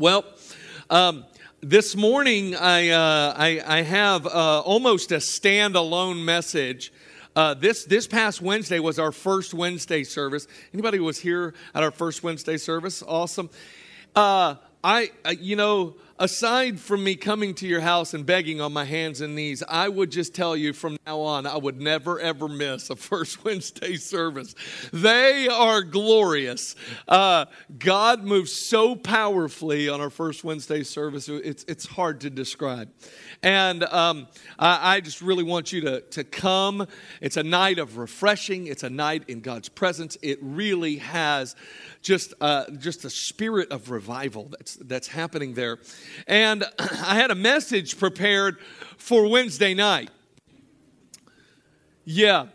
Well, um, this morning I, uh, I, I, have uh, almost a standalone message. Uh, this, this past Wednesday was our first Wednesday service. Anybody was here at our first Wednesday service? Awesome. Uh, I, you know, aside from me coming to your house and begging on my hands and knees, I would just tell you from now on, I would never ever miss a First Wednesday service. They are glorious. Uh, God moves so powerfully on our First Wednesday service, it's, it's hard to describe. And um, I, I, just really want you to, to come. It's a night of refreshing, it's a night in God's presence. It really has just, uh, just a spirit of revival that's, that's happening there. And I had a message prepared for Wednesday night. Yeah,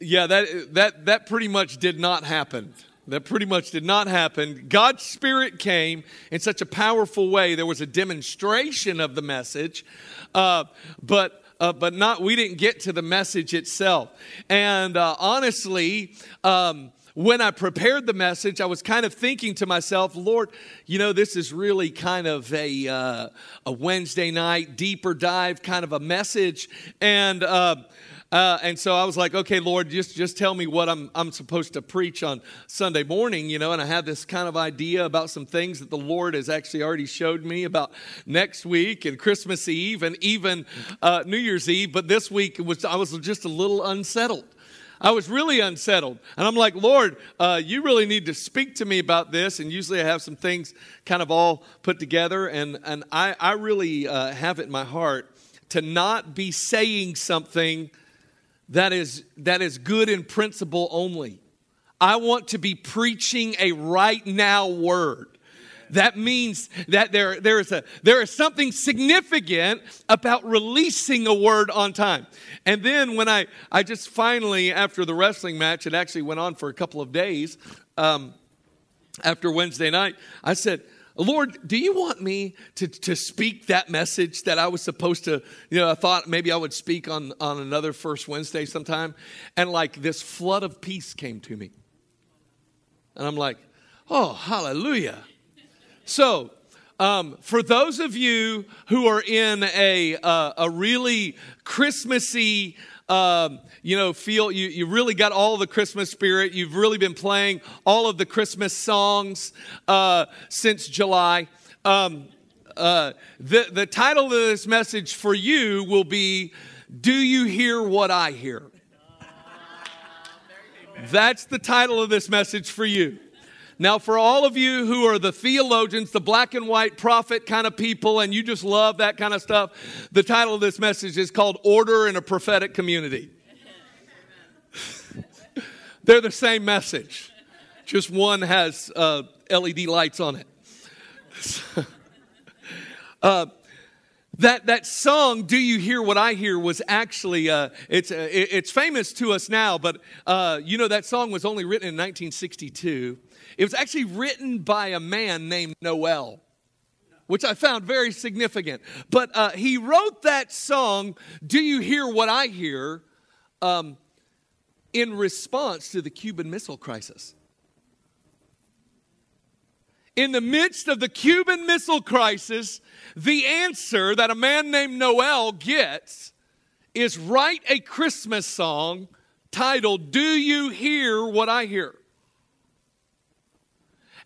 yeah, that, that, that pretty much did not happen. That pretty much did not happen. God's Spirit came in such a powerful way. There was a demonstration of the message, uh, but uh, but not. We didn't get to the message itself. And uh, honestly, um, when I prepared the message, I was kind of thinking to myself, Lord, you know, this is really kind of a, uh, a Wednesday night, deeper dive kind of a message. And, uh, uh, and so I was like, okay, Lord, just, just tell me what I'm, I'm supposed to preach on Sunday morning, you know. And I had this kind of idea about some things that the Lord has actually already showed me about next week and Christmas Eve and even uh, New Year's Eve. But this week was I was just a little unsettled. I was really unsettled. And I'm like, Lord, uh, you really need to speak to me about this. And usually I have some things kind of all put together. And, and I, I really uh, have it in my heart to not be saying something that is, that is good in principle only. I want to be preaching a right now word that means that there, there, is a, there is something significant about releasing a word on time. And then when I, I just finally, after the wrestling match, it actually went on for a couple of days um, after Wednesday night, I said, Lord, do you want me to, to speak that message that I was supposed to? You know, I thought maybe I would speak on, on another first Wednesday sometime. And like this flood of peace came to me. And I'm like, oh, hallelujah. So, um, for those of you who are in a, uh, a really Christmassy, um, you know, feel you, you really got all the Christmas spirit. You've really been playing all of the Christmas songs uh, since July. Um, uh, the, the title of this message for you will be Do You Hear What I Hear? That's the title of this message for you. Now, for all of you who are the theologians, the black and white prophet kind of people, and you just love that kind of stuff, the title of this message is called Order in a Prophetic Community. They're the same message, just one has uh, LED lights on it. uh, that, that song, Do You Hear What I Hear, was actually, uh, it's, uh, it's famous to us now, but uh, you know, that song was only written in 1962. It was actually written by a man named Noel, which I found very significant. But uh, he wrote that song, Do You Hear What I Hear, um, in response to the Cuban Missile Crisis. In the midst of the Cuban Missile Crisis, the answer that a man named Noel gets is write a Christmas song titled, Do You Hear What I Hear?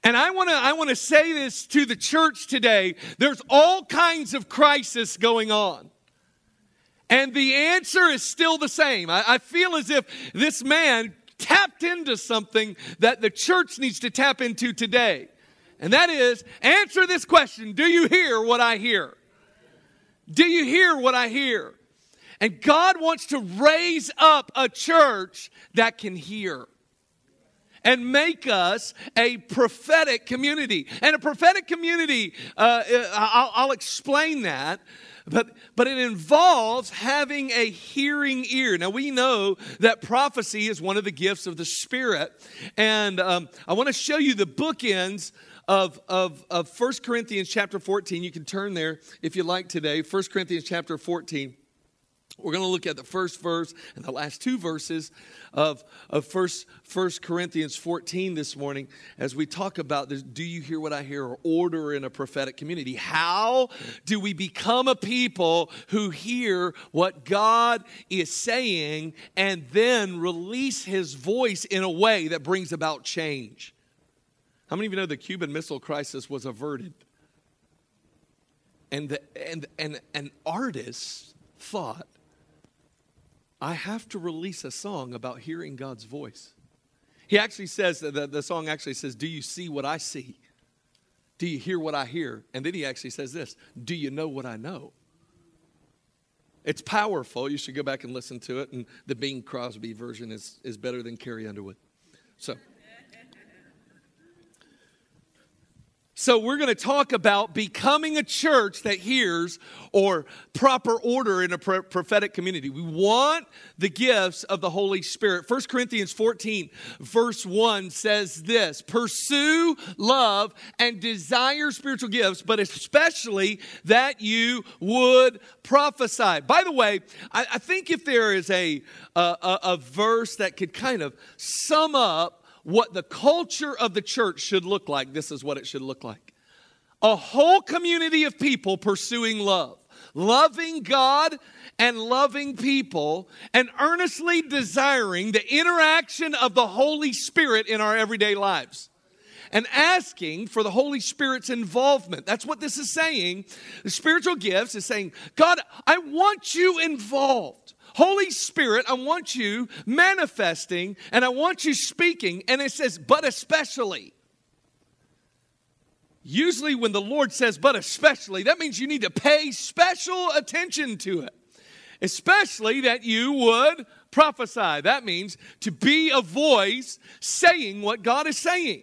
And I want to I want to say this to the church today. There's all kinds of crisis going on. And the answer is still the same. I, I feel as if this man tapped into something that the church needs to tap into today. And that is answer this question Do you hear what I hear? Do you hear what I hear? And God wants to raise up a church that can hear and make us a prophetic community. And a prophetic community, uh, uh, I'll, I'll explain that but but it involves having a hearing ear. Now we know that prophecy is one of the gifts of the spirit. And um, i want to show you the bookends of, of, of 1 corinthians chapter 14 you can turn there if you like today. 1 corinthians chapter 14 We're going to look at the first verse and the last two verses of, of first, first Corinthians 14 this morning as we talk about this. Do you hear what I hear? Or order in a prophetic community. How do we become a people who hear what God is saying and then release his voice in a way that brings about change? How many of you know the Cuban Missile Crisis was averted? And, the, and, and, and artists thought I have to release a song about hearing God's voice. He actually says, the, the song actually says, Do you see what I see? Do you hear what I hear? And then he actually says this Do you know what I know? It's powerful. You should go back and listen to it. And the Bing Crosby version is, is better than Carrie Underwood. So. So, we're going to talk about becoming a church that hears or proper order in a prophetic community. We want the gifts of the Holy Spirit. 1 Corinthians 14, verse 1 says this Pursue love and desire spiritual gifts, but especially that you would prophesy. By the way, I, I think if there is a, a, a verse that could kind of sum up what the culture of the church should look like, this is what it should look like a whole community of people pursuing love, loving God and loving people, and earnestly desiring the interaction of the Holy Spirit in our everyday lives. And asking for the Holy Spirit's involvement. That's what this is saying. The spiritual gifts is saying, God, I want you involved. Holy Spirit, I want you manifesting and I want you speaking. And it says, but especially. Usually, when the Lord says, but especially, that means you need to pay special attention to it. Especially that you would prophesy. That means to be a voice saying what God is saying.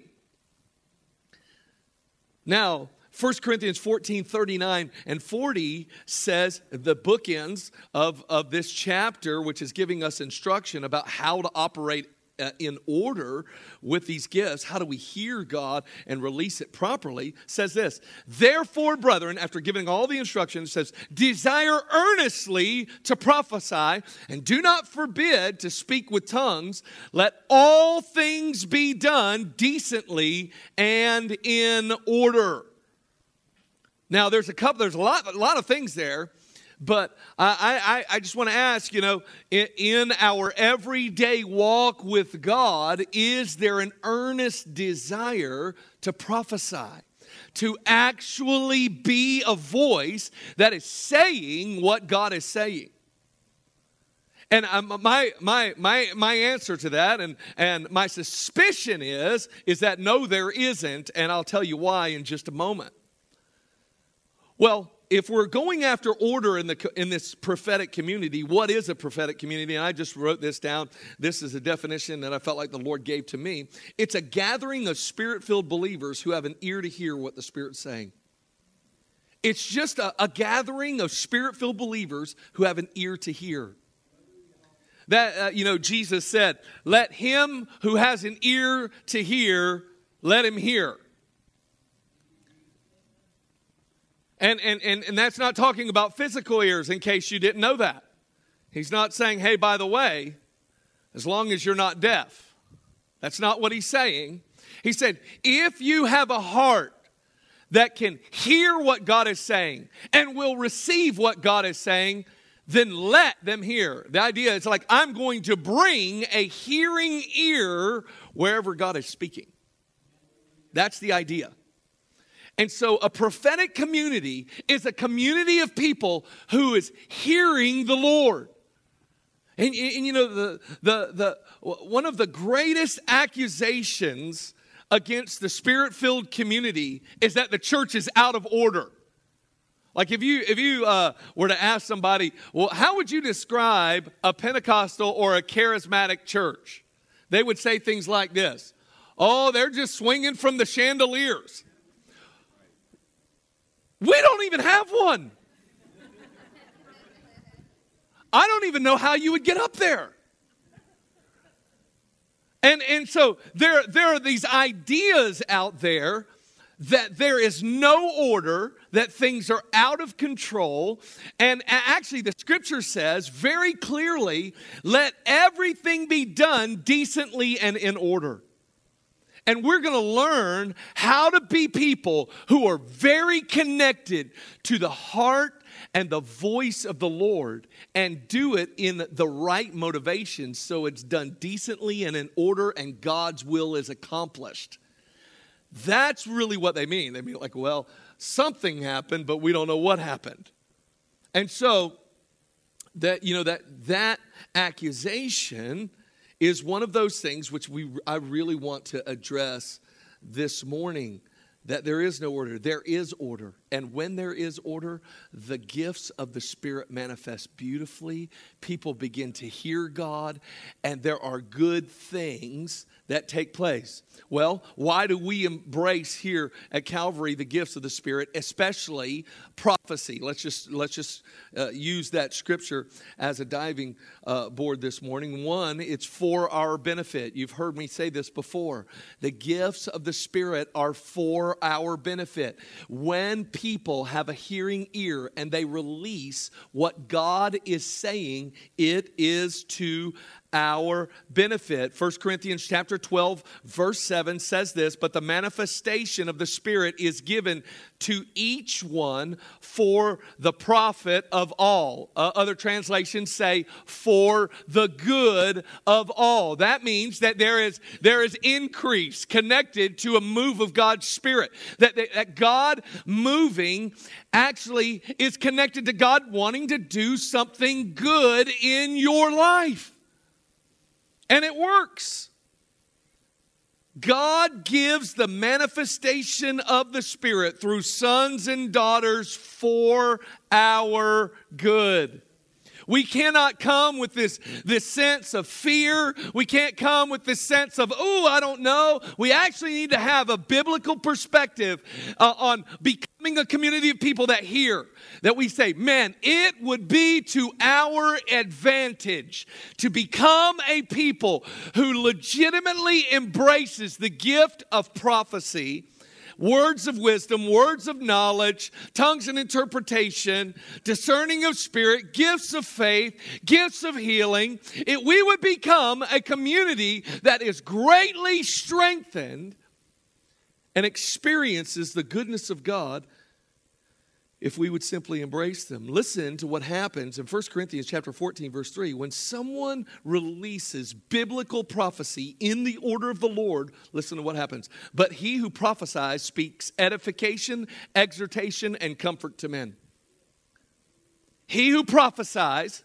Now, 1 Corinthians 14, 39 and 40 says the bookends of, of this chapter, which is giving us instruction about how to operate uh, in order with these gifts, how do we hear God and release it properly? Says this, therefore, brethren, after giving all the instructions, says, desire earnestly to prophesy and do not forbid to speak with tongues. Let all things be done decently and in order. Now, there's a couple, there's a lot, a lot of things there, but I, I, I just want to ask, you know, in, in our everyday walk with God, is there an earnest desire to prophesy? To actually be a voice that is saying what God is saying. And um, my, my, my, my answer to that and, and my suspicion is, is that no, there isn't. And I'll tell you why in just a moment. Well, if we're going after order in, the, in this prophetic community, what is a prophetic community? And I just wrote this down. This is a definition that I felt like the Lord gave to me. It's a gathering of spirit filled believers who have an ear to hear what the Spirit's saying. It's just a, a gathering of spirit filled believers who have an ear to hear. That, uh, you know, Jesus said, Let him who has an ear to hear, let him hear. And, and, and, and that's not talking about physical ears, in case you didn't know that. He's not saying, hey, by the way, as long as you're not deaf. That's not what he's saying. He said, if you have a heart that can hear what God is saying and will receive what God is saying, then let them hear. The idea is like, I'm going to bring a hearing ear wherever God is speaking. That's the idea. And so a prophetic community is a community of people who is hearing the Lord. And, and, you know, the, the, the, one of the greatest accusations against the spirit filled community is that the church is out of order. Like if you if you uh, were to ask somebody, well, how would you describe a Pentecostal or a charismatic church? They would say things like this: "Oh, they're just swinging from the chandeliers." We don't even have one. I don't even know how you would get up there. And, and so there, there are these ideas out there that there is no order, that things are out of control. And actually, the scripture says very clearly let everything be done decently and in order. And we're going to learn how to be people who are very connected to the heart and the voice of the Lord and do it in the right motivation so it's done decently and in order and God's will is accomplished. That's really what they mean. They mean, like, well, something happened, but we don't know what happened. And so, that, you know, that, that accusation is one of those things which we, I really want to address this morning that there is no order. There is order. And when there is order, the gifts of the Spirit manifest beautifully. People begin to hear God, and there are good things that take place. Well, why do we embrace here at Calvary the gifts of the Spirit, especially prophecy? Let's just let's just uh, use that scripture as a diving uh, board this morning. One, it's for our benefit. You've heard me say this before. The gifts of the Spirit are for our benefit. When people have a hearing ear and they release what God is saying, it is to our benefit. 1 Corinthians chapter 12 verse 7 says this, but the manifestation of the spirit is given to each one for the profit of all. Uh, other translations say for the good of all. That means that there is there is increase connected to a move of God's spirit. That, that, that God moving actually is connected to God wanting to do something good in your life. And it works. God gives the manifestation of the Spirit through sons and daughters for our good. We cannot come with this, this sense of fear. We can't come with this sense of, oh, I don't know. We actually need to have a biblical perspective uh, on becoming a community of people that hear, that we say, man, it would be to our advantage to become a people who legitimately embraces the gift of prophecy words of wisdom, words of knowledge, tongues and interpretation, discerning of spirit, gifts of faith, gifts of healing, it, we would become a community that is greatly strengthened and experiences the goodness of God if we would simply embrace them. Listen to what happens in 1 Corinthians chapter 14 verse 3 when someone releases biblical prophecy in the order of the Lord, listen to what happens. But he who prophesies speaks edification, exhortation and comfort to men. He who prophesies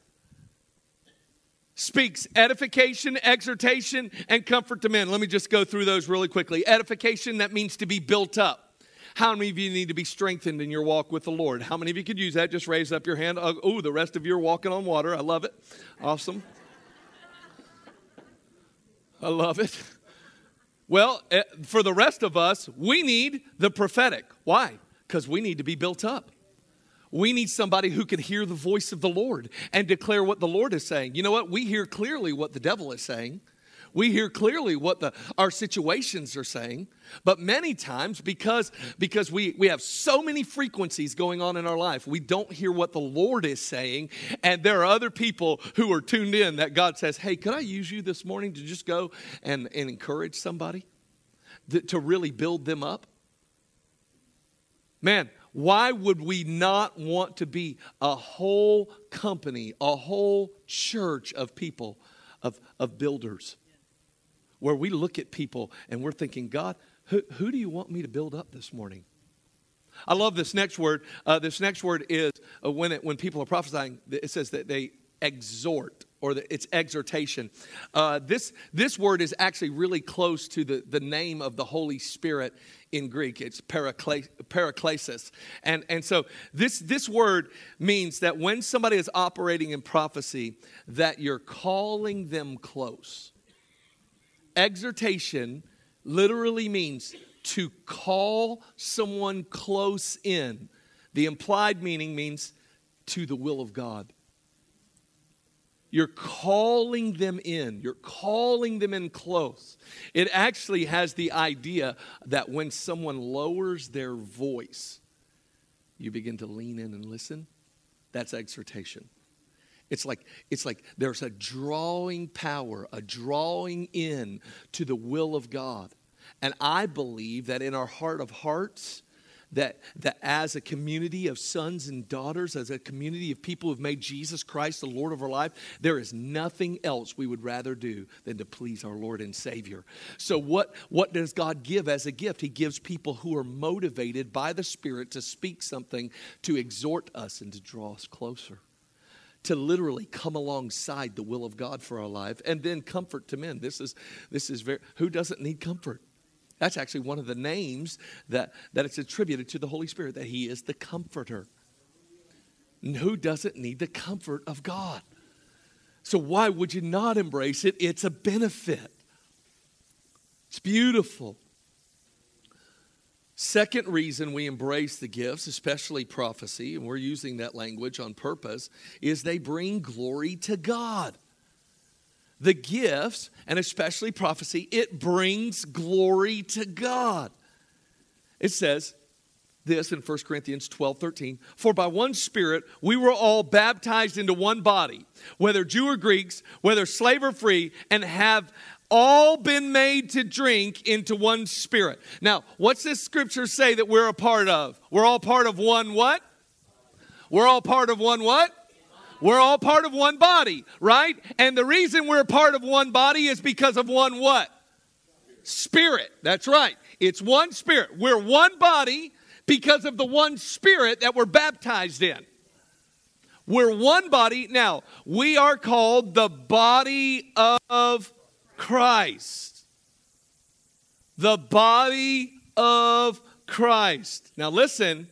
speaks edification, exhortation, and comfort to men. Let me just go through those really quickly. Edification, that means to be built up. How many of you need to be strengthened in your walk with the Lord? How many of you could use that? Just raise up your hand. Oh, the rest of you are walking on water. I love it. Awesome. I love it. Well, eh, for the rest of us, we need the prophetic. Why? Because we need to be built up. We need somebody who can hear the voice of the Lord and declare what the Lord is saying. You know what? We hear clearly what the devil is saying. We hear clearly what the, our situations are saying. But many times, because, because we, we have so many frequencies going on in our life, we don't hear what the Lord is saying. And there are other people who are tuned in that God says, Hey, could I use you this morning to just go and, and encourage somebody? To, to really build them up? Man, why would we not want to be a whole company, a whole church of people, of, of builders? Where we look at people and we're thinking, God, who, who do you want me to build up this morning? I love this next word. Uh, this next word is uh, when, it, when people are prophesying, it says that they exhort or the, it's exhortation. Uh, this, this word is actually really close to the, the name of the Holy Spirit in Greek. It's parakle, paraklesis. And, and so this, this word means that when somebody is operating in prophecy, that you're calling them close. Exhortation literally means to call someone close in. The implied meaning means to the will of God. You're calling them in. You're calling them in close. It actually has the idea that when someone lowers their voice, you begin to lean in and listen. That's exhortation. It's like it's like there's a drawing power, a drawing in to the will of God. And I believe that in our heart of hearts, that, that as a community of sons and daughters, as a community of people who've made Jesus Christ the Lord of our life, there is nothing else we would rather do than to please our Lord and Savior. So, what, what does God give as a gift? He gives people who are motivated by the Spirit to speak something to exhort us and to draw us closer to literally come alongside the will of God for our life and then comfort to men. This is this is very who doesn't need comfort? That's actually one of the names that, that it's attributed to the Holy Spirit, that He is the comforter. And who doesn't need the comfort of God? So, why would you not embrace it? It's a benefit, it's beautiful. Second reason we embrace the gifts, especially prophecy, and we're using that language on purpose, is they bring glory to God the gifts, and especially prophecy, it brings glory to God. It says this in 1 Corinthians 12 13 For by one Spirit we were all baptized into one body, whether Jew or Greeks, whether slave or free, and have all been made to drink into one spirit. Now, what's this scripture say that we're a part of? We're all part of one what? We're all part of one what? We're all part of one body, right? And the reason we're part of one body is because of one what? Spirit. That's right. It's one spirit. We're one body because of the one spirit that we're baptized in. We're one body. Now, we are called the body of Christ. The body of Christ. Now, listen,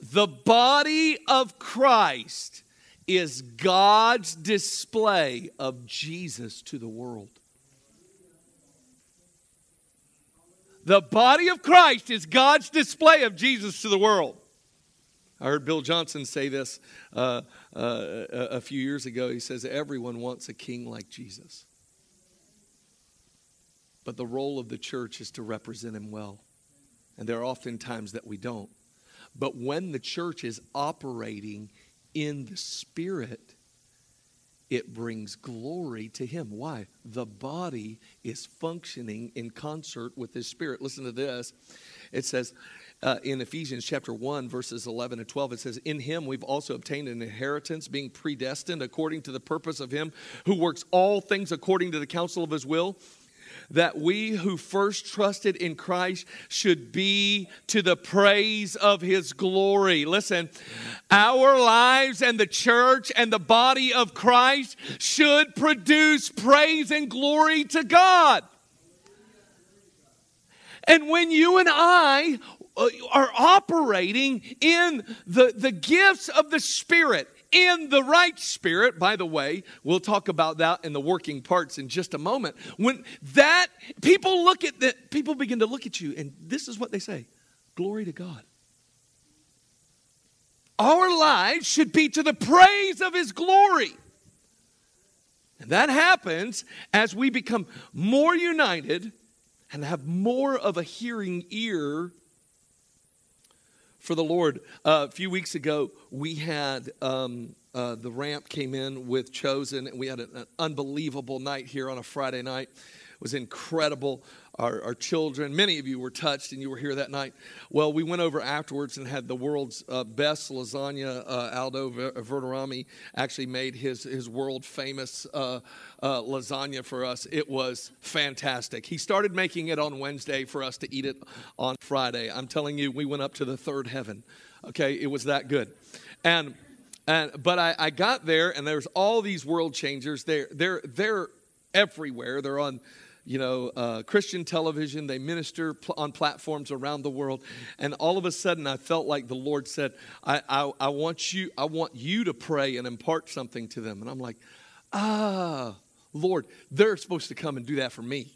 the body of Christ is God's display of Jesus to the world. The body of Christ is God's display of Jesus to the world. I heard Bill Johnson say this uh, uh, a few years ago. He says, Everyone wants a king like Jesus. But the role of the church is to represent him well. And there are often times that we don't. But when the church is operating in the Spirit, it brings glory to Him. Why? The body is functioning in concert with His Spirit. Listen to this. It says, uh, in Ephesians chapter 1, verses 11 and 12, it says, In him we've also obtained an inheritance, being predestined according to the purpose of him who works all things according to the counsel of his will that we who first trusted in Christ should be to the praise of his glory. Listen, our lives and the church and the body of Christ should produce praise and glory to God. And when you and I uh, are operating in the, the gifts of the Spirit, in the right spirit. By the way, we'll talk about that in the working parts in just a moment. When that people look at that, people begin to look at you, and this is what they say Glory to God. Our lives should be to the praise of His glory. And that happens as we become more united and have more of a hearing ear for the Lord. Uh, a few weeks ago, we had um, uh, the ramp came in with Chosen, and we had an, an, unbelievable night here on a Friday night. It was incredible. Our, our, children, many of you were touched, and you were here that night. Well, we went over afterwards and had the world's uh, best lasagna. Uh, Aldo Verderami actually made his, his world famous uh, uh, lasagna for us. It was fantastic. He started making it on Wednesday for us to eat it on Friday. I'm telling you, we went up to the third heaven. Okay, it was that good. And and, but I, I got there, and there's all these world changers. They're, they're, they're everywhere. They're on, you know, uh, Christian television. They minister pl- on platforms around the world. And all of a sudden, I felt like the Lord said, I, I, I, want you, I want you to pray and impart something to them. And I'm like, ah, Lord, they're supposed to come and do that for me.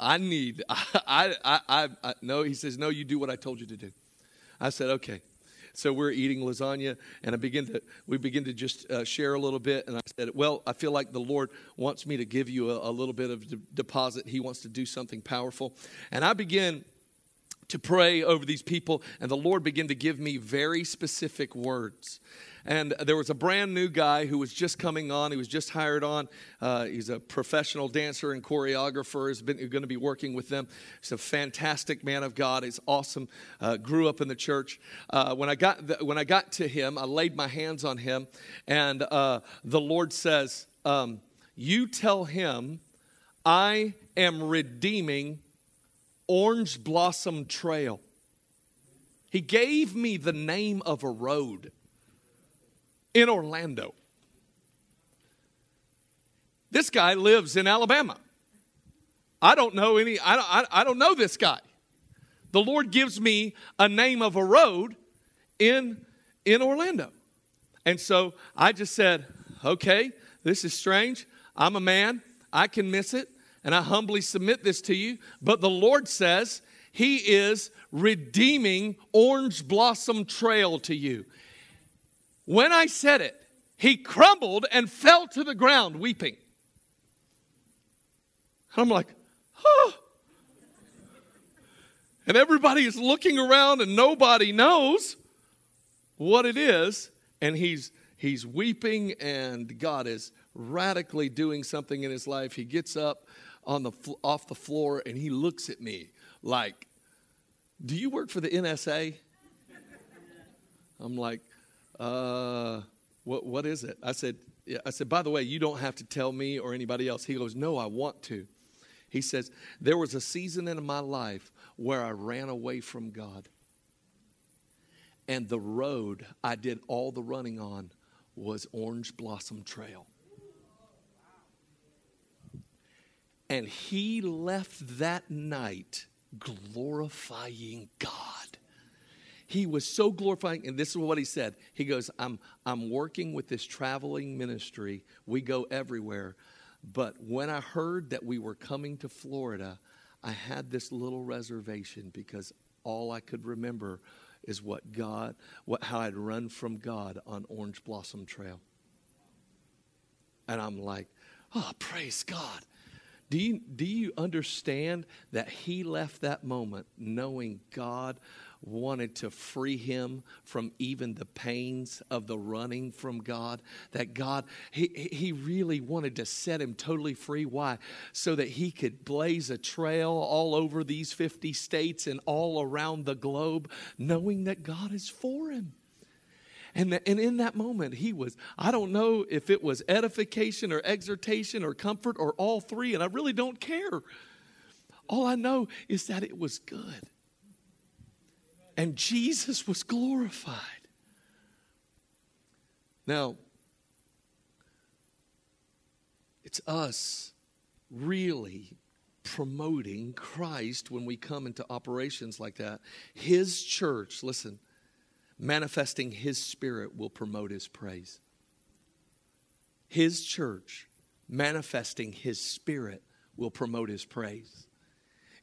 I need, I, I, I, I, no, he says, no, you do what I told you to do. I said, okay. So we're eating lasagna, and I begin to we begin to just uh, share a little bit. And I said, "Well, I feel like the Lord wants me to give you a, a little bit of de- deposit. He wants to do something powerful." And I begin to pray over these people, and the Lord began to give me very specific words. And there was a brand new guy who was just coming on. He was just hired on. Uh, he's a professional dancer and choreographer. He's been going to be working with them. He's a fantastic man of God. He's awesome. Uh, grew up in the church. Uh, when I got the, when I got to him, I laid my hands on him, and uh, the Lord says, um, "You tell him, I am redeeming Orange Blossom Trail." He gave me the name of a road in Orlando. This guy lives in Alabama. I don't know any, I don't, I, I don't know this guy. The Lord gives me a name of a road in, in Orlando. And so I just said, okay, this is strange. I'm a man, I can miss it, and I humbly submit this to you. But the Lord says He is redeeming Orange Blossom Trail to you. When I said it, he crumbled and fell to the ground weeping. I'm like, oh. And everybody is looking around and nobody knows what it is. And he's he's weeping and God is radically doing something in his life. He gets up on the off the floor and he looks at me like, "Do you work for the NSA?" I'm like, uh, what, what is it? I said, yeah. I said, by the way, you don't have to tell me or anybody else. He goes, no, I want to. He says, there was a season in my life where I ran away from God. And the road I did all the running on was Orange Blossom Trail. And he left that night glorifying God he was so glorifying and this is what he said. He goes i'm i'm working with this traveling ministry. We go everywhere. But when i heard that we were coming to florida i had this little reservation because all i could remember is what god what how i'd run from god on orange blossom trail. And i'm like oh praise god. Do you, do you understand that he left that moment knowing God wanted to free him from even the pains of the running from God. That God, he, he really wanted to set him totally free. Why? So that he could blaze a trail all over these 50 states and all around the globe, knowing that God is for him. And, the, and in that moment, he was, I don't know if it was edification or exhortation or comfort or all three, and I really don't care. All I know is that it was good and Jesus was glorified. Now, it's us really promoting Christ when we come into operations like that. His church, listen, manifesting His Spirit will promote His praise. His church manifesting His Spirit will promote His praise.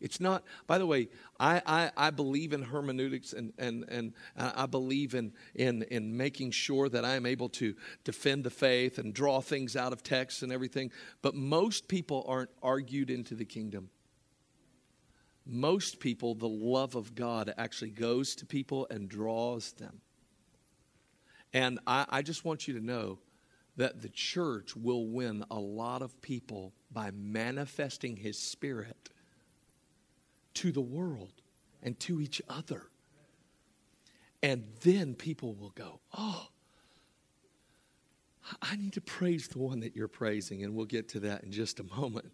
It's not, by the way, I, I, I believe in hermeneutics and, and, and uh, I believe in, in, in making sure that I am able to defend the faith and draw things out of text and everything. But most people aren't argued into the kingdom. Most people, the love of God actually goes to people and draws them. And I, I just want you to know that the church will win a lot of people by manifesting his spirit to the world and to each other. And then people will go, Oh, I need to praise the one that you're praising. And we'll get to that in just a moment.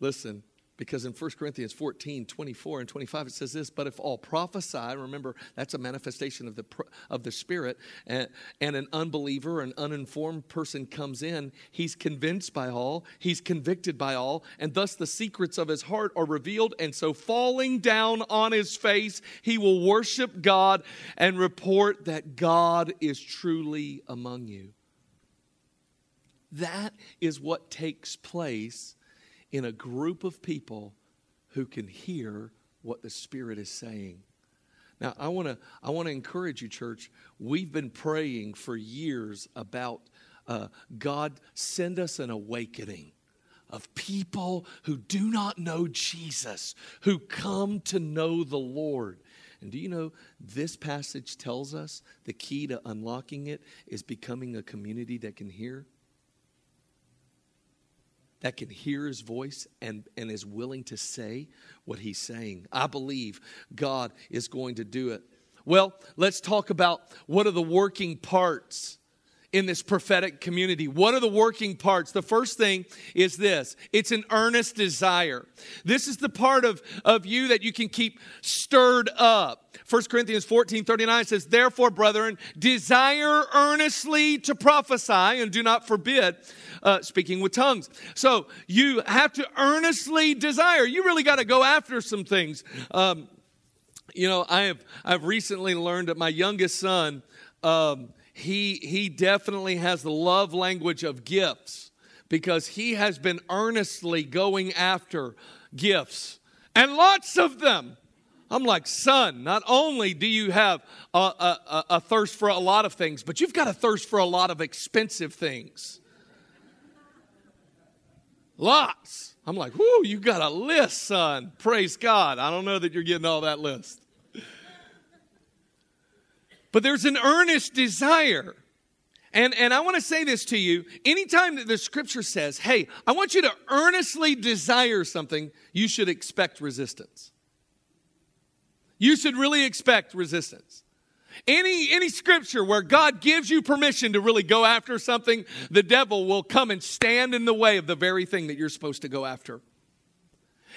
Listen, because in 1 Corinthians 14, 24 and 25, it says this, but if all prophesy, remember that's a manifestation of the, of the Spirit, and, and an unbeliever, an uninformed person comes in, he's convinced by all, he's convicted by all, and thus the secrets of his heart are revealed. And so, falling down on his face, he will worship God and report that God is truly among you. That is what takes place in a group of people who can hear what the Spirit is saying. Now, I want to I want to encourage you, church. We've been praying for years about uh, God send us an awakening of people who do not know Jesus, who come to know the Lord. And do you know this passage tells us the key to unlocking it is becoming a community that can hear? That can hear his voice and, and is willing to say what he's saying. I believe God is going to do it. Well, let's talk about what are the working parts in this prophetic community. What are the working parts? The first thing is this it's an earnest desire. This is the part of, of you that you can keep stirred up. 1 Corinthians 14 39 says, Therefore, brethren, desire earnestly to prophesy and do not forbid uh, speaking with tongues. So you have to earnestly desire. You really got to go after some things. Um, you know, I have I've recently learned that my youngest son, um, he, he definitely has the love language of gifts because he has been earnestly going after gifts and lots of them. I'm like, son, not only do you have a, a, a, thirst for a lot of things, but you've got a thirst for a lot of expensive things. Lots. I'm like, whoo, you got a list, son. Praise God. I don't know that you're getting all that list. But there's an earnest desire. And, and I want to say this to you. Anytime that the scripture says, hey, I want you to earnestly desire something, you should expect resistance. You should really expect resistance. Any, any scripture where God gives you permission to really go after something, the devil will come and stand in the way of the very thing that you're supposed to go after.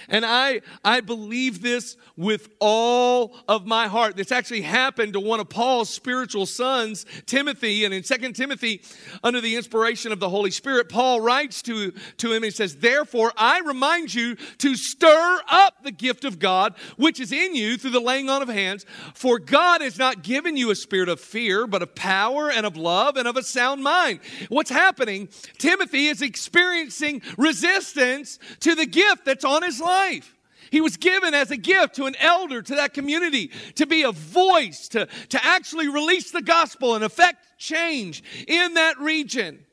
And I, I believe this with all of my heart. This actually happened to one of Paul's spiritual sons, Timothy. And in 2 Timothy, under the inspiration of the Holy Spirit, Paul writes to, to him and says, Therefore, I remind you to stir up the gift of God, which is in you through the laying on of hands. For God has not given you a spirit of fear, but of power and of love and of a sound mind. What's happening? Timothy is experiencing resistance to the gift that's on his life life. He was given as a gift to an elder to that community to be a voice, to, to actually release the gospel and affect change in that region.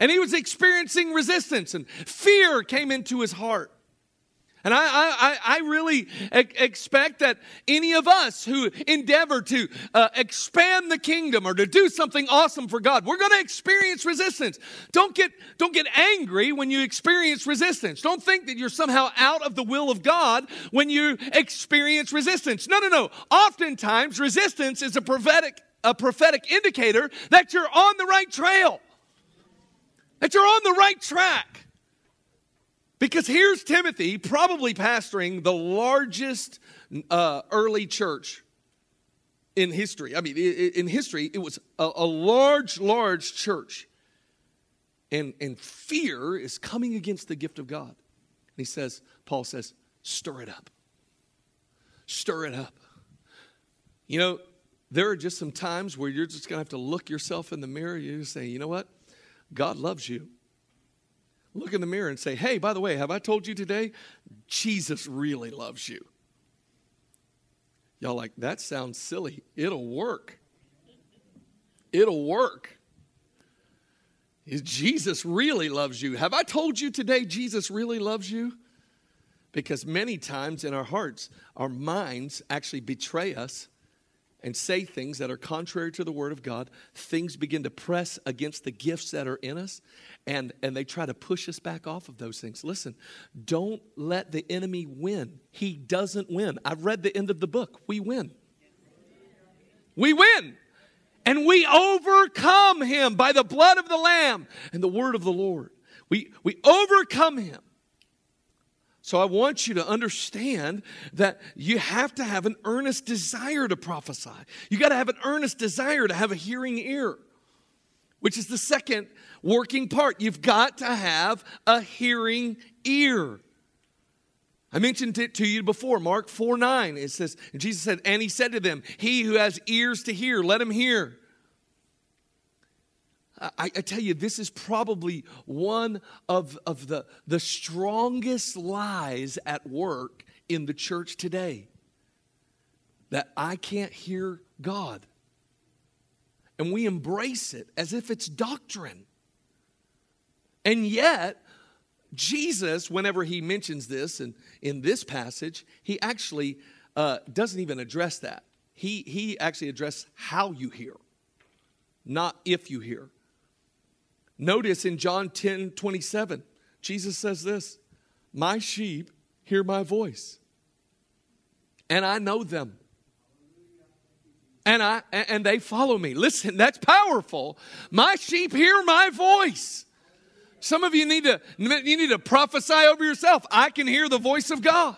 And he was experiencing resistance, and fear came into his heart. And I, I, I really expect that any of us who endeavor to uh, expand the kingdom or to do something awesome for God, we're going to experience resistance. Don't get, don't get angry when you experience resistance. Don't think that you're somehow out of the will of God when you experience resistance. No, no, no. Oftentimes, resistance is a prophetic, a prophetic indicator that you're on the right trail, that you're on the right track. Because here's Timothy, probably pastoring the largest uh, early church in history. I mean, in history, it was a, a large, large church. And, and fear is coming against the gift of God. And he says, Paul says, stir it up. Stir it up. You know, there are just some times where you're just going to have to look yourself in the mirror. You're saying, you know what? God loves you look in the mirror and say, hey, by the way, have I told you today? Jesus really loves you. Y'all like, that sounds silly. It'll work. It'll work. Jesus really loves you. Have I told you today Jesus really loves you? Because many times in our hearts, our minds actually betray us and say things that are contrary to the word of God, things begin to press against the gifts that are in us, and, and they try to push us back off of those things. Listen, don't let the enemy win. He doesn't win. I've read the end of the book. We win. We win. And we overcome him by the blood of the Lamb and the word of the Lord. We, we overcome him. So I want you to understand that you have to have an earnest desire to prophesy. You got to have an earnest desire to have a hearing ear, which is the second working part. You've got to have a hearing ear. I mentioned it to you before, Mark 4 9. It says, and Jesus said, and he said to them, He who has ears to hear, let him hear. I, I, tell you, this is probably one of, of the, the strongest lies at work in the church today. that I can't hear God. And we embrace it as if it's doctrine. And yet, Jesus, whenever he mentions this and in this passage, he actually uh, doesn't even address that. He, he actually addresses how you hear, not if you hear. Notice in John 10 27, Jesus says this My sheep hear my voice, and I know them. And I and they follow me. Listen, that's powerful. My sheep hear my voice. Some of you need to you need to prophesy over yourself. I can hear the voice of God.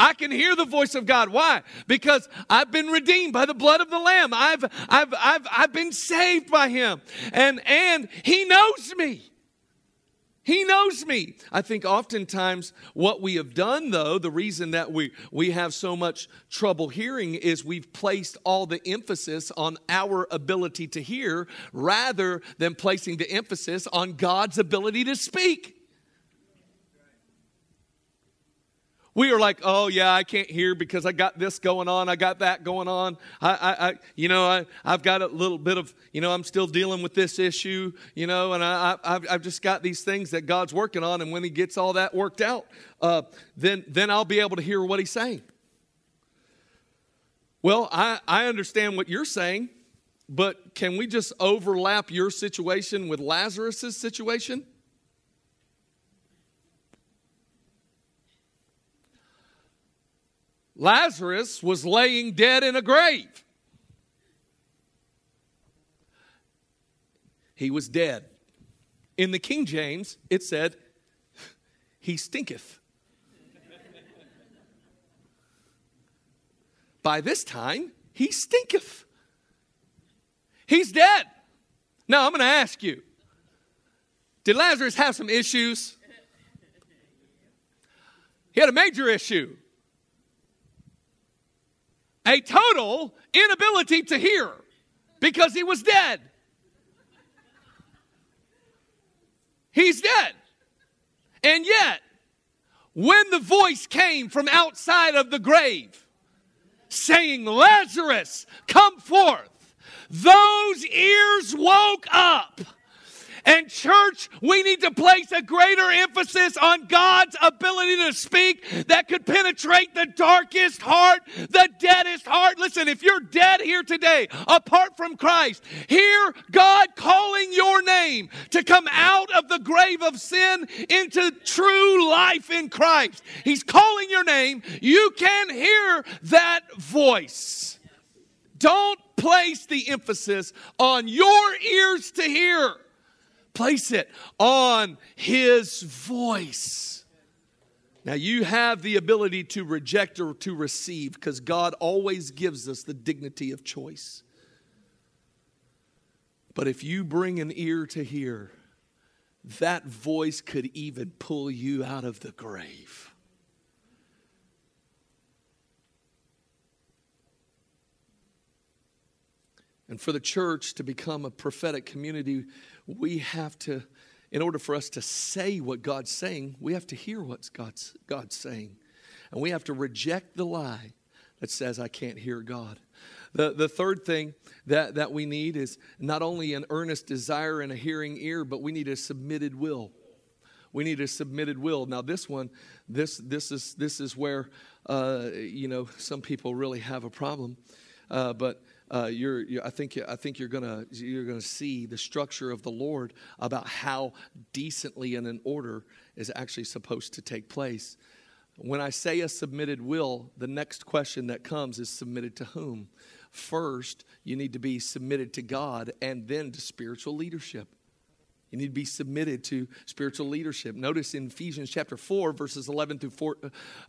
I can hear the voice of God. Why? Because I've been redeemed by the blood of the Lamb. I've, I've, I've, I've been saved by Him. And, and He knows me. He knows me. I think oftentimes what we have done, though, the reason that we, we have so much trouble hearing is we've placed all the emphasis on our ability to hear rather than placing the emphasis on God's ability to speak. We are like, oh yeah, I can't hear because I got this going on, I got that going on. I, I, I you know, I, I've got a little bit of, you know, I'm still dealing with this issue, you know, and I, I've, I've just got these things that God's working on, and when He gets all that worked out, uh, then then I'll be able to hear what He's saying. Well, I, I understand what you're saying, but can we just overlap your situation with Lazarus's situation? Lazarus was laying dead in a grave. He was dead. In the King James, it said, He stinketh. By this time, he stinketh. He's dead. Now, I'm going to ask you Did Lazarus have some issues? He had a major issue a total inability to hear because he was dead. He's dead. And yet, when the voice came from outside of the grave saying, Lazarus, come forth, those ears woke up and, church, we need to place a greater emphasis on God's ability to speak that could penetrate the darkest heart, the deadest heart. Listen, if you're dead here today, apart from Christ, hear God calling your name to come out of the grave of sin into true life in Christ. He's calling your name. You can hear that voice. Don't place the emphasis on your ears to hear place it on His voice. Now, you have the ability to reject or to receive because God always gives us the dignity of choice. But if you bring an ear to hear, that voice could even pull you out of the grave. And for the church to become a prophetic community, we have to, in order for us to say what God's saying, we have to hear what God's, God's saying. And we have to reject the lie that says, I can't hear God. The, the third thing that, that we need is not only an earnest desire and a hearing ear, but we need a submitted will. We need a submitted will. Now, this one, this, this, is, this is where, uh, you know, some people really have a problem. Uh, but uh, you're, you're, I think, I think you're gonna you're gonna see the structure of the Lord about how decently and in order is actually supposed to take place. When I say a submitted will, the next question that comes is submitted to whom? First, you need to be submitted to God and then to spiritual leadership. You need to be submitted to spiritual leadership. Notice in Ephesians chapter 4, verses 11 through, 4,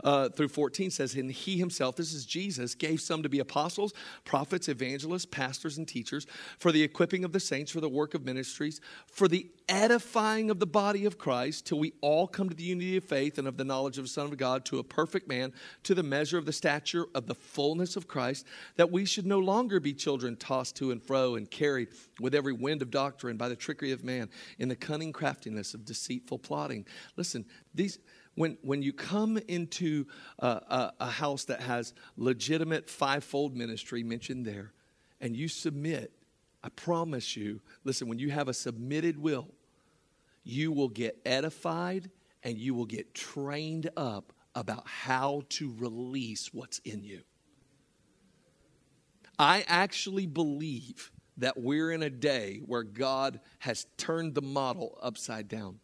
uh, through 14 says, And he himself, this is Jesus, gave some to be apostles, prophets, evangelists, pastors, and teachers for the equipping of the saints, for the work of ministries, for the edifying of the body of Christ, till we all come to the unity of faith and of the knowledge of the Son of God, to a perfect man, to the measure of the stature of the fullness of Christ, that we should no longer be children tossed to and fro and carried with every wind of doctrine by the trickery of man in the cunning craftiness of deceitful plotting. Listen, these when, when you come into a, a, a house that has legitimate fivefold ministry mentioned there, and you submit, I promise you, listen, when you have a submitted will, you will get edified and you will get trained up about how to release what's in you. I actually believe that we're in a day where God has turned the model upside down.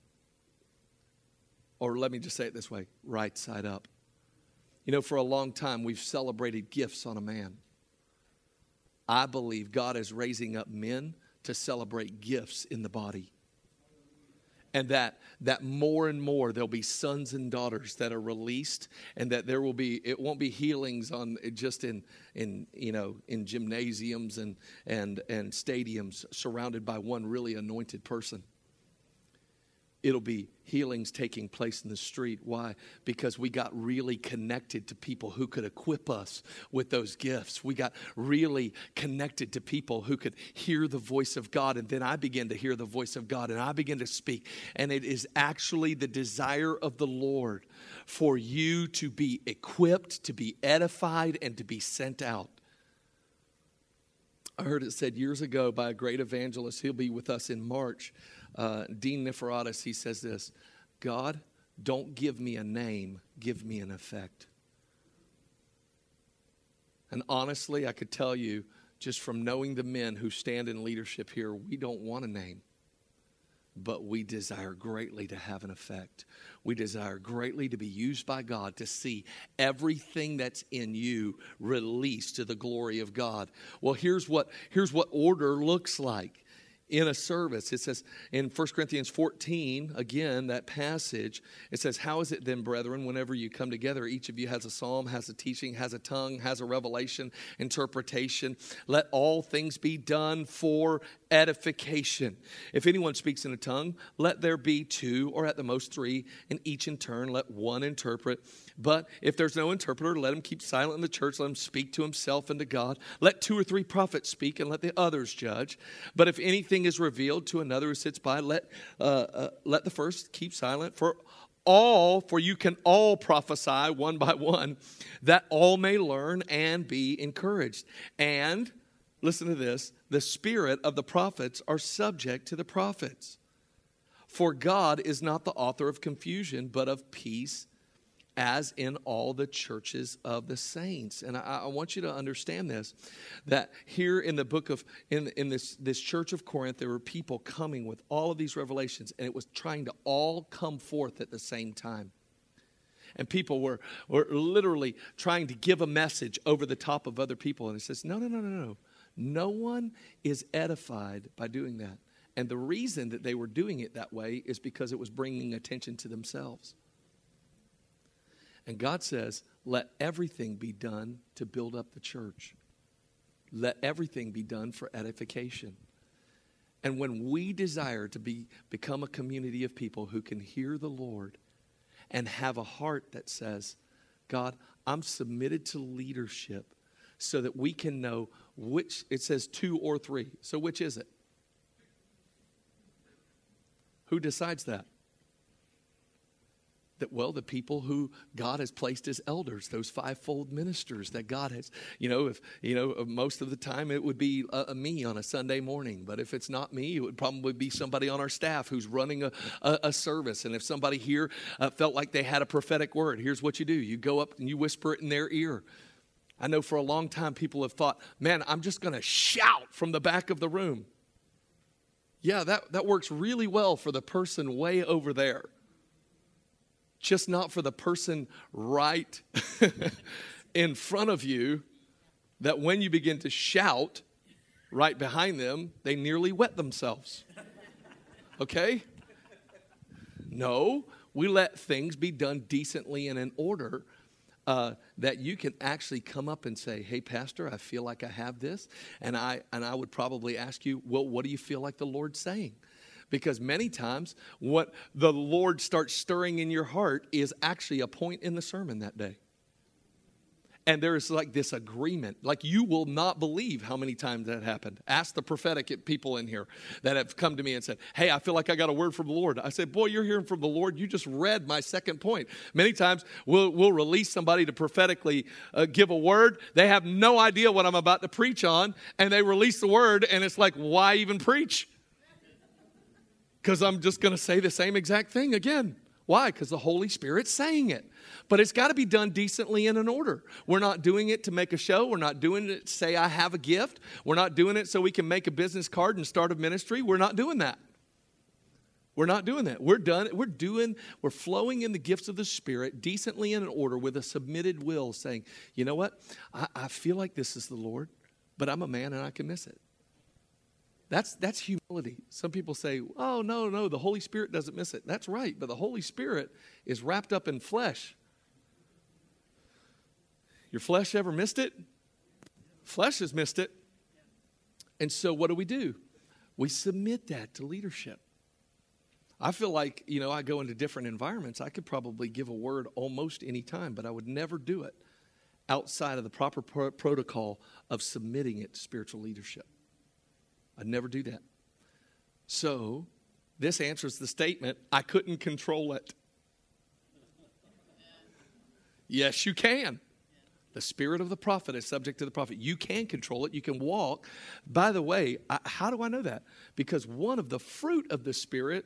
Or let me just say it this way right side up. You know, for a long time, we've celebrated gifts on a man. I believe God is raising up men to celebrate gifts in the body and that that more and more there'll be sons and daughters that are released and that there will be it won't be healings on just in in you know in gymnasiums and and and stadiums surrounded by one really anointed person it'll be healings taking place in the street. Why? Because we got really connected to people who could equip us with those gifts. We got really connected to people who could hear the voice of God. And then I began to hear the voice of God and I began to speak. And it is actually the desire of the Lord for you to be equipped, to be edified, and to be sent out. I heard it said years ago by a great evangelist. He'll be with us in March uh, Dean Niforatos, he says this God, don't give me a name, give me an effect. And honestly, I could tell you, just from knowing the men who stand in leadership here, we don't want a name, but we desire greatly to have an effect. We desire greatly to be used by God to see everything that's in you released to the glory of God. Well, here's what, here's what order looks like in a service. It says in 1 Corinthians 14, again, that passage, it says, How is it then, brethren, whenever you come together, each of you has a psalm, has a teaching, has a tongue, has a revelation, interpretation? Let all things be done for edification. If anyone speaks in a tongue, let there be two, or at the most three, and each in turn let one interpret. But if there's no interpreter, let him keep silent in the church, let him speak to himself and to God. Let two or three prophets speak, and let the others judge. But if anything is revealed to another who sits by, let, uh, uh, let the first keep silent. For all, for you can all prophesy one by one, that all may learn and be encouraged. And, listen to this, the spirit of the prophets are subject to the prophets. For God is not the author of confusion, but of peace as in all the churches of the saints. And I, I, want you to understand this that here in the book of, in, in this, this church of Corinth, there were people coming with all of these revelations, and it was trying to all come forth at the same time. And people were, were literally trying to give a message over the top of other people. And it says, no, no, no, no, no. No one is edified by doing that. And the reason that they were doing it that way is because it was bringing attention to themselves. And God says, let everything be done to build up the church. Let everything be done for edification. And when we desire to be, become a community of people who can hear the Lord and have a heart that says, God, I'm submitted to leadership so that we can know which, it says two or three. So which is it? Who decides that? That well the people who god has placed as elders those fivefold ministers that god has you know if you know uh, most of the time it would be a, a me on a sunday morning. But if it's not me it would probably be somebody on our staff who's running a, a, a service. And if somebody here uh, felt like they had a prophetic word here's what you do. You go up and you whisper it in their ear. I know for a long time people have thought man i'm just going to shout from the back of the room. Yeah that, that works really well for the person way over there just not for the person right in front of you, that when you begin to shout right behind them, they nearly wet themselves. Okay? No, we let things be done decently and in order. Uh, that you can actually come up and say, "Hey, Pastor, I feel like I have this," and I and I would probably ask you, "Well, what do you feel like the Lord's saying?" Because many times, what the Lord starts stirring in your heart is actually a point in the sermon that day. and there is like this agreement. Like you will not believe how many times that happened. Ask the prophetic people in here that have come to me and said, Hey, I feel like I got a word from the Lord. I said, Boy, you're hearing from the Lord. You just read my second point. Many times we'll, we'll release somebody to prophetically uh, give a word. They have no idea what I'm about to preach on, and they release the word, and it's like, Why even preach? Because I'm just going to say the same exact thing again. Why? Because the Holy Spirit's saying it. But it's got to be done decently in order. We're not doing it to make a show. We're not doing it to say, I have a gift. We're not doing it so we can make a business card and start a ministry. We're not doing that. We're not doing that. We're done. We're doing, we're flowing in the gifts of the Spirit decently in order with a submitted will, saying, you know what? I, I feel like this is the Lord, but I'm a man and I can miss it. That's, that's humility. Some people say, oh, no, no, the Holy Spirit doesn't miss it. That's right, but the Holy Spirit is wrapped up in flesh. Your flesh ever missed it? Flesh has missed it. And so what do we do? We submit that to leadership. I feel like, you know, I go into different environments. I could probably give a word almost any time, but I would never do it outside of the proper pro- protocol of submitting it to spiritual leadership. I'd never do that. So, this answers the statement I couldn't control it. Yes, you can. The spirit of the prophet is subject to the prophet. You can control it. You can walk. By the way, I, how do I know that? Because one of the fruit of the spirit,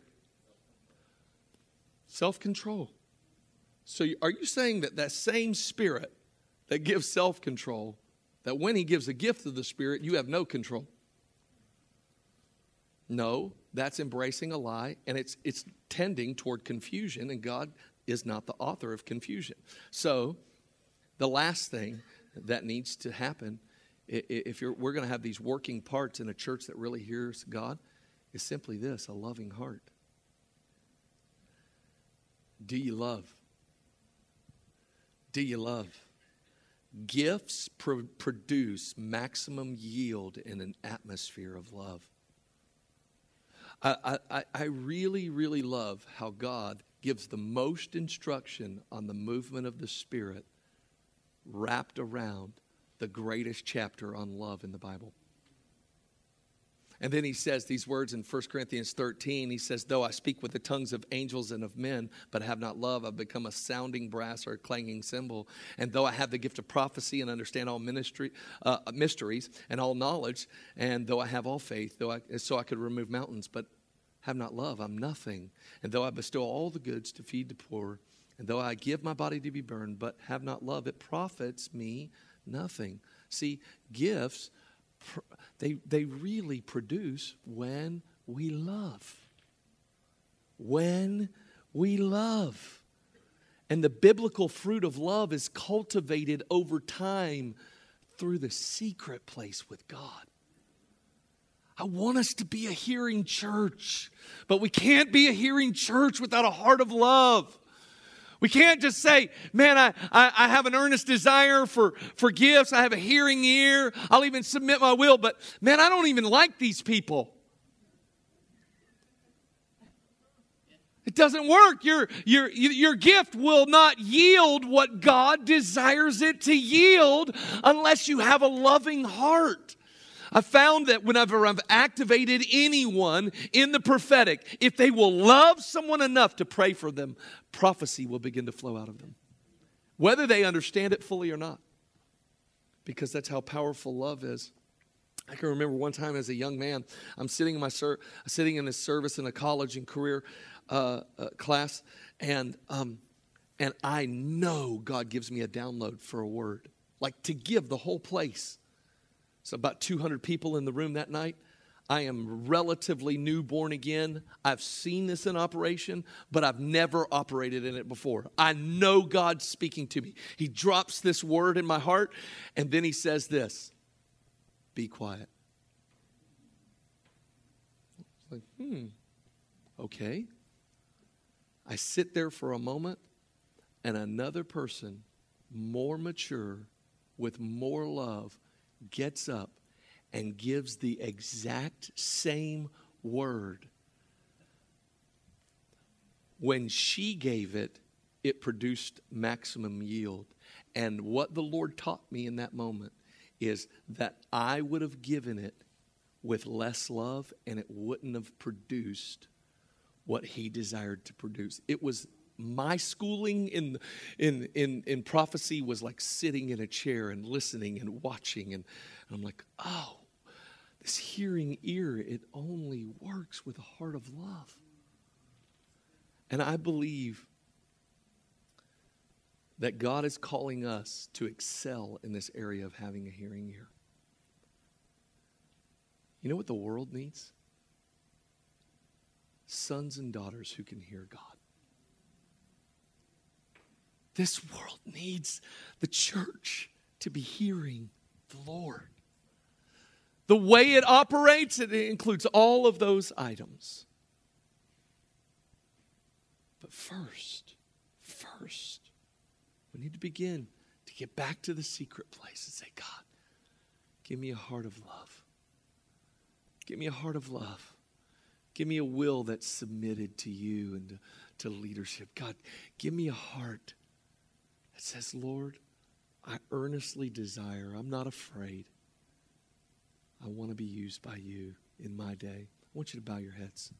self control. So, are you saying that that same spirit that gives self control, that when he gives a gift of the spirit, you have no control? No, that's embracing a lie and it's, it's tending toward confusion, and God is not the author of confusion. So, the last thing that needs to happen, if we're going to have these working parts in a church that really hears God, is simply this a loving heart. Do you love? Do you love? Gifts pro- produce maximum yield in an atmosphere of love. I, I, really, really love how God gives the most instruction on the movement of the Spirit wrapped around the greatest chapter on love in the Bible. And then he says these words in 1 Corinthians 13. He says, Though I speak with the tongues of angels and of men, but I have not love, I've become a sounding brass or a clanging cymbal. And though I have the gift of prophecy and understand all ministry, uh, mysteries and all knowledge, and though I have all faith, though I, so I could remove mountains, but have not love, I'm nothing. And though I bestow all the goods to feed the poor, and though I give my body to be burned, but have not love, it profits me nothing. See, gifts they, they really produce when we love. When we love. And the biblical fruit of love is cultivated over time through the secret place with God. I want us to be a hearing church, but we can't be a hearing church without a heart of love. We can't just say, man, I, I, I, have an earnest desire for, for gifts. I have a hearing ear. I'll even submit my will, but man, I don't even like these people. It doesn't work. Your, your, your gift will not yield what God desires it to yield unless you have a loving heart. I found that whenever I've activated anyone in the prophetic, if they will love someone enough to pray for them, prophecy will begin to flow out of them, whether they understand it fully or not, because that's how powerful love is. I can remember one time as a young man, I'm sitting in my ser- sitting in a service in a college and career uh, uh, class, and um, and I know God gives me a download for a word, like to give the whole place. So, about 200 people in the room that night. I am relatively new born again. I've seen this in operation, but I've never operated in it before. I know God's speaking to me. He drops this word in my heart, and then He says this Be quiet. Like, hmm, okay. I sit there for a moment, and another person, more mature, with more love, gets up and gives the exact same word. When she gave it, it produced maximum yield. And what the Lord taught me in that moment is that I would have given it with less love and it wouldn't have produced what he desired to produce. It was my schooling in, in, in, in prophecy was like sitting in a chair and listening and watching. And, and I'm like, oh, this hearing ear, it only works with a heart of love. And I believe that God is calling us to excel in this area of having a hearing ear. You know what the world needs? Sons and daughters who can hear God. This world needs the church to be hearing the Lord. The way it operates, it includes all of those items. But first, first, we need to begin to get back to the secret place and say, God, give me a heart of love. Give me a heart of love. Give me a will that's submitted to you and to, to leadership. God, give me a heart says, Lord, I earnestly desire, I'm not afraid. I want to be used by you in my day. I want you to bow your heads.